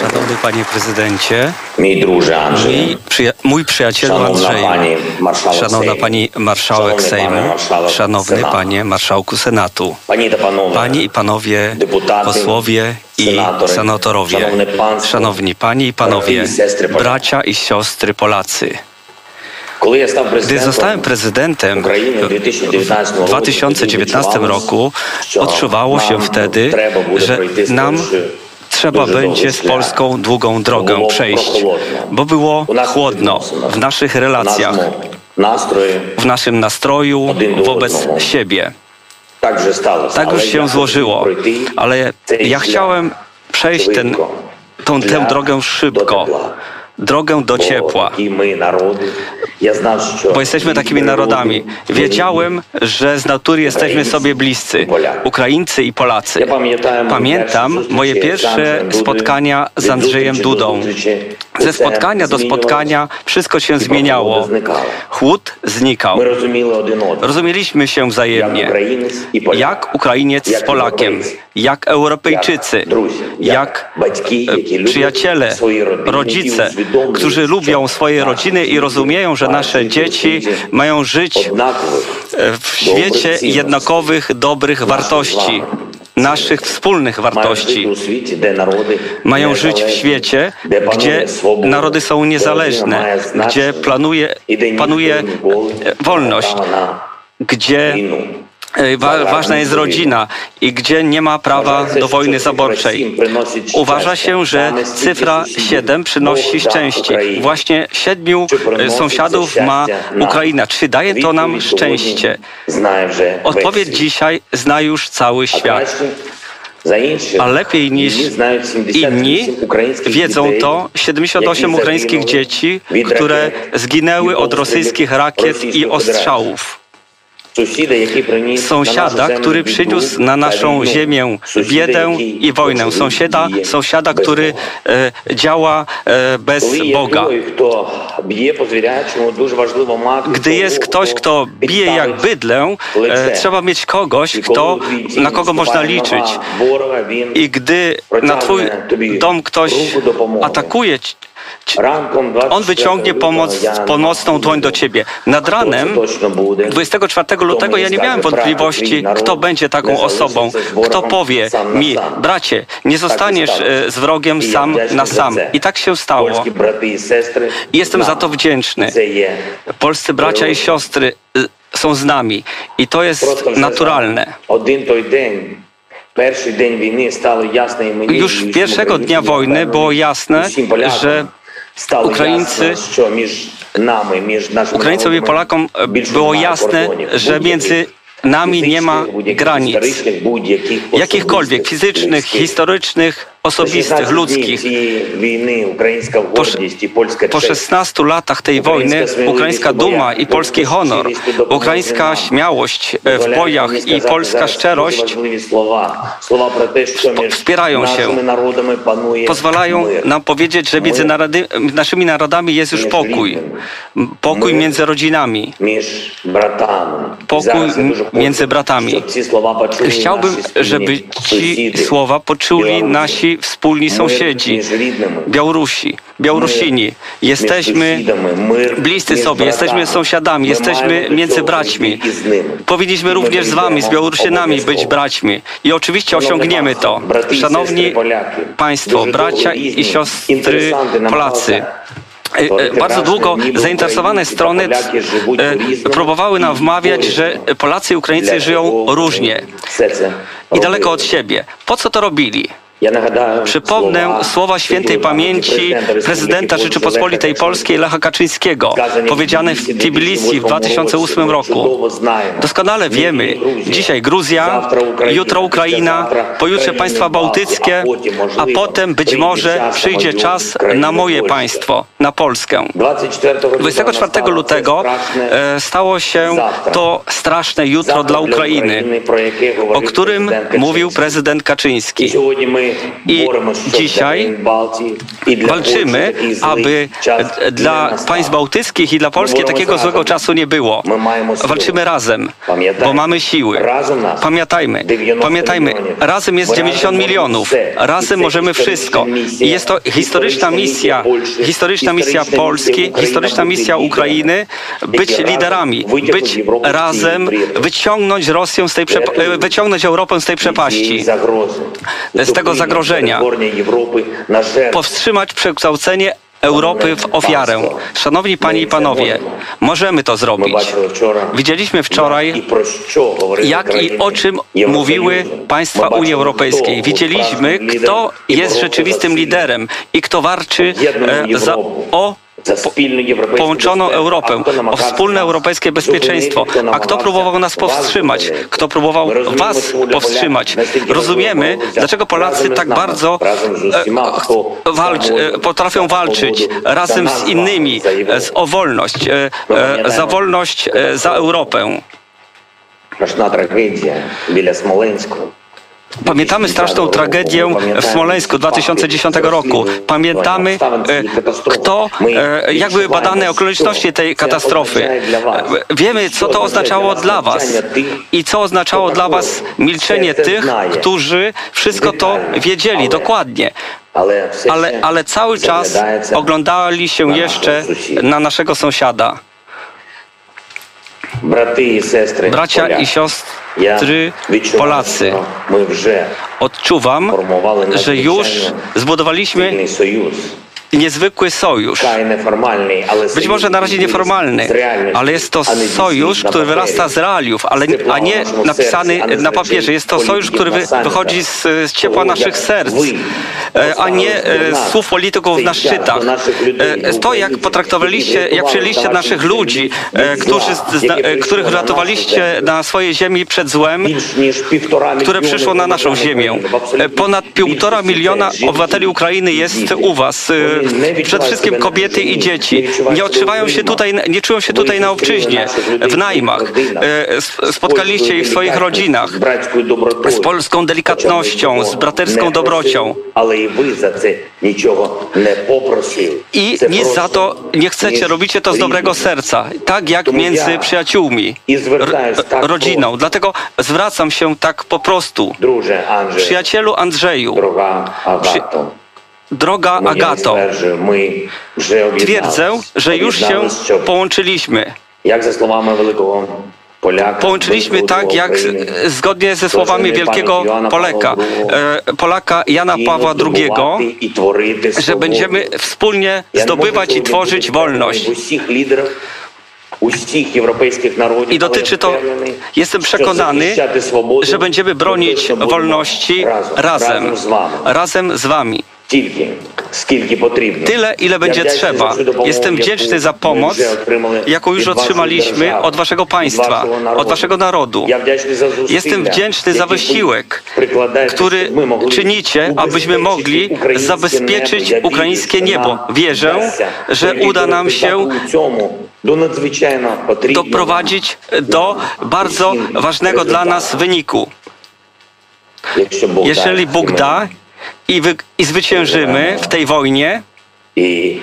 Szanowny Panie Prezydencie, Miej druże Andrzej, przyja mój przyjacielu Andrzej, Szanowna Pani Marszałek Sejmu, Szanowny Panie Marszałku Senatu, Panie i Panowie. Posłowie i senatorowie, Szanowni Panie i Panowie, bracia i siostry Polacy. Gdy zostałem prezydentem w 2019 roku, odczuwało się wtedy, że nam trzeba będzie z Polską długą drogę przejść, bo było chłodno w naszych relacjach, w naszym nastroju wobec siebie. Tak już się złożyło, ale ja chciałem przejść ten, tą, tę drogę szybko, drogę do ciepła, bo jesteśmy takimi narodami. Wiedziałem, że z natury jesteśmy sobie bliscy, Ukraińcy i Polacy. Pamiętam moje pierwsze spotkania z Andrzejem Dudą. Ze spotkania do spotkania wszystko się zmieniało. Chłód znikał. Rozumieliśmy się wzajemnie. Jak Ukrainiec z Polakiem, jak Europejczycy, jak e, przyjaciele, rodzice, którzy lubią swoje rodziny i rozumieją, że nasze dzieci mają żyć w świecie jednakowych, dobrych wartości naszych wspólnych wartości. Mają żyć w świecie, gdzie narody są niezależne, gdzie planuje, panuje wolność, gdzie E, ważna jest rodzina i gdzie nie ma prawa do wojny zaborczej. Uważa się, że cyfra 7 przynosi szczęście. Właśnie siedmiu e, sąsiadów ma Ukraina. Czy daje to nam szczęście? Odpowiedź dzisiaj zna już cały świat. A lepiej niż inni wiedzą to 78 ukraińskich dzieci, które zginęły od rosyjskich rakiet i ostrzałów. Sąsiada, który przyniósł na naszą ziemię biedę i wojnę. Sąsiada, sąsiada który e, działa e, bez Boga. Gdy jest ktoś, kto bije jak bydlę, e, trzeba mieć kogoś, kto, na kogo można liczyć. I gdy na twój dom ktoś atakuje on wyciągnie pomoc, pomocną dłoń do ciebie. Nad ranem 24 lutego ja nie miałem wątpliwości, kto będzie taką osobą, kto powie mi, bracie, nie zostaniesz e, z wrogiem sam na sam. I tak się stało. I jestem za to wdzięczny. Polscy bracia i siostry y, są z nami i to jest naturalne. Już pierwszego dnia wojny było jasne, że Ukraińcy, Ukraińcom i Polakom e, było jasne, że między nami nie ma granic, jakichkolwiek fizycznych, historycznych, osobistych, ludzkich. Po, po 16 latach tej wojny ukraińska duma i polski honor, ukraińska śmiałość e, w bojach i polska szczerość. Wspierają się, pozwalają nam powiedzieć, że między narody, naszymi narodami jest już pokój. Pokój między rodzinami. Pokój między bratami. Chciałbym, żeby ci słowa poczuli nasi wspólni sąsiedzi, Białorusi, Białorusini. Jesteśmy bliscy sobie, jesteśmy sąsiadami, jesteśmy między braćmi. Powinniśmy również z wami, z Białorusinami być braćmi. I oczywiście osiągniemy to. Szanowni Państwo, bracia i siostry Polacy, E, e, Bardzo długo zainteresowane strony e, próbowały nam wmawiać, że Polacy i Ukraińcy żyją różnie. i daleko od siebie. Po co to robili? Przypomnę słowa świętej pamięci prezydenta Rzeczypospolitej Polskiej Lecha Kaczyńskiego, powiedziane w Tbilisi w 2008 roku. Doskonale wiemy, dzisiaj Gruzja, jutro Ukraina, pojutrze państwa bałtyckie, a potem być może przyjdzie czas na moje państwo, na Polskę. 24 lutego e, stało się to straszne jutro dla Ukrainy, o którym mówił prezydent Kaczyński. I dzisiaj walczymy, aby dla państw bałtyckich i dla Polski takiego złego czasu nie było. Walczymy razem, bo mamy siły. Pamiętajmy, pamiętajmy, razem jest 90 milionów. Razem możemy wszystko. I jest to historyczna misja, historyczna misja Polski, historyczna misja Ukrainy, być liderami, być razem, wyciągnąć Rosję z tej wyciągnąć Europę z tej przepaści, z tego zagrożenia, powstrzymać przekształcenie Europy w ofiarę. Szanowni Panie i Panowie, możemy to zrobić. Widzieliśmy wczoraj, jak i o czym mówiły państwa Unii Europejskiej. Widzieliśmy, kto jest rzeczywistym liderem i kto warczy e, za, o połączoną Europę, o wspólne europejskie bezpieczeństwo. A kto próbował nas powstrzymać? Kto próbował was powstrzymać? Rozumiemy, dlaczego Polacy tak bardzo e, walczy, e, potrafią walczyć razem z innymi o wolność, e, za wolność, za Europę. Straszna tragedia біля Смоленську. Pamiętamy straszną tragedię w Smoleńsku 2010 roku. Pamiętamy, kto, jak były badane okoliczności tej katastrofy. Wiemy, co to oznaczało dla Was i co oznaczało dla Was milczenie tych, którzy wszystko to wiedzieli dokładnie. Ale, ale cały czas oglądali się jeszcze na naszego sąsiada. Bracia i siostry Polacy, odczuwam, że już zbudowaliśmy niezwykły sojusz. Być może na razie nieformalny, ale jest to sojusz, który wyrasta z realiów, ale, a nie napisany na papierze. Jest to sojusz, który wychodzi z, z ciepła naszych serc, e, a nie e, z słów polityków na szczytach. E, to, jak potraktowaliście, jak przyjęliście naszych ludzi, którzy, których ratowaliście na swojej ziemi przed złem, które przyszło na naszą ziemię. Ponad półtora miliona obywateli Ukrainy jest u was przede wszystkim kobiety i dzieci nie odczuwają się tutaj, nie czują się tutaj na obczyźnie, w najmach. E, spotkaliście ich w swoich rodzinach z polską delikatnością, z braterską dobrocią. I nic za to nie chcecie, robicie to z dobrego serca, tak jak między przyjaciółmi, rodziną. Dlatego zwracam się tak po prostu. Przyjacielu Andrzeju, Droga Agato, twierdzę, że już się połączyliśmy. Połączyliśmy tak, jak zgodnie ze słowami wielkiego Polaka, e, Polaka Jana Pawła II, że będziemy wspólnie zdobywać i tworzyć wolność. I dotyczy to, jestem przekonany, że będziemy bronić wolności razem, razem z Wami. Tyle, ile będzie trzeba. Jestem wdzięczny za pomoc, jaką już otrzymaliśmy od Waszego państwa, od Waszego narodu. Jestem wdzięczny za wysiłek, który czynicie, abyśmy mogli zabezpieczyć ukraińskie niebo. Wierzę, że uda nam się doprowadzić do bardzo ważnego dla nas wyniku. Jeżeli Bóg da, i, wy, i zwyciężymy w tej wojnie. I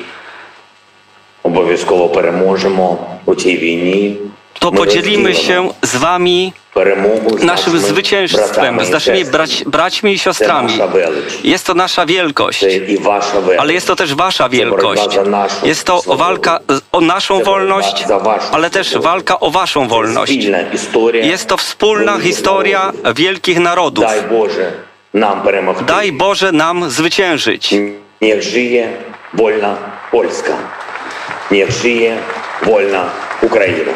обов'язково переможемо у цій війні. To podzielimy się z wami naszym zwycięstwem, z naszymi brać, braćmi i siostrami. Jest to nasza wielkość, ale jest to też wasza wielkość. Jest to walka o naszą wolność, ale też walka o waszą wolność. Jest to wspólna historia wielkich narodów nam перемогти. Daj Boże nam zwyciężyć. Niech żyje wolna Polska. Niech żyje wolna Ukraina.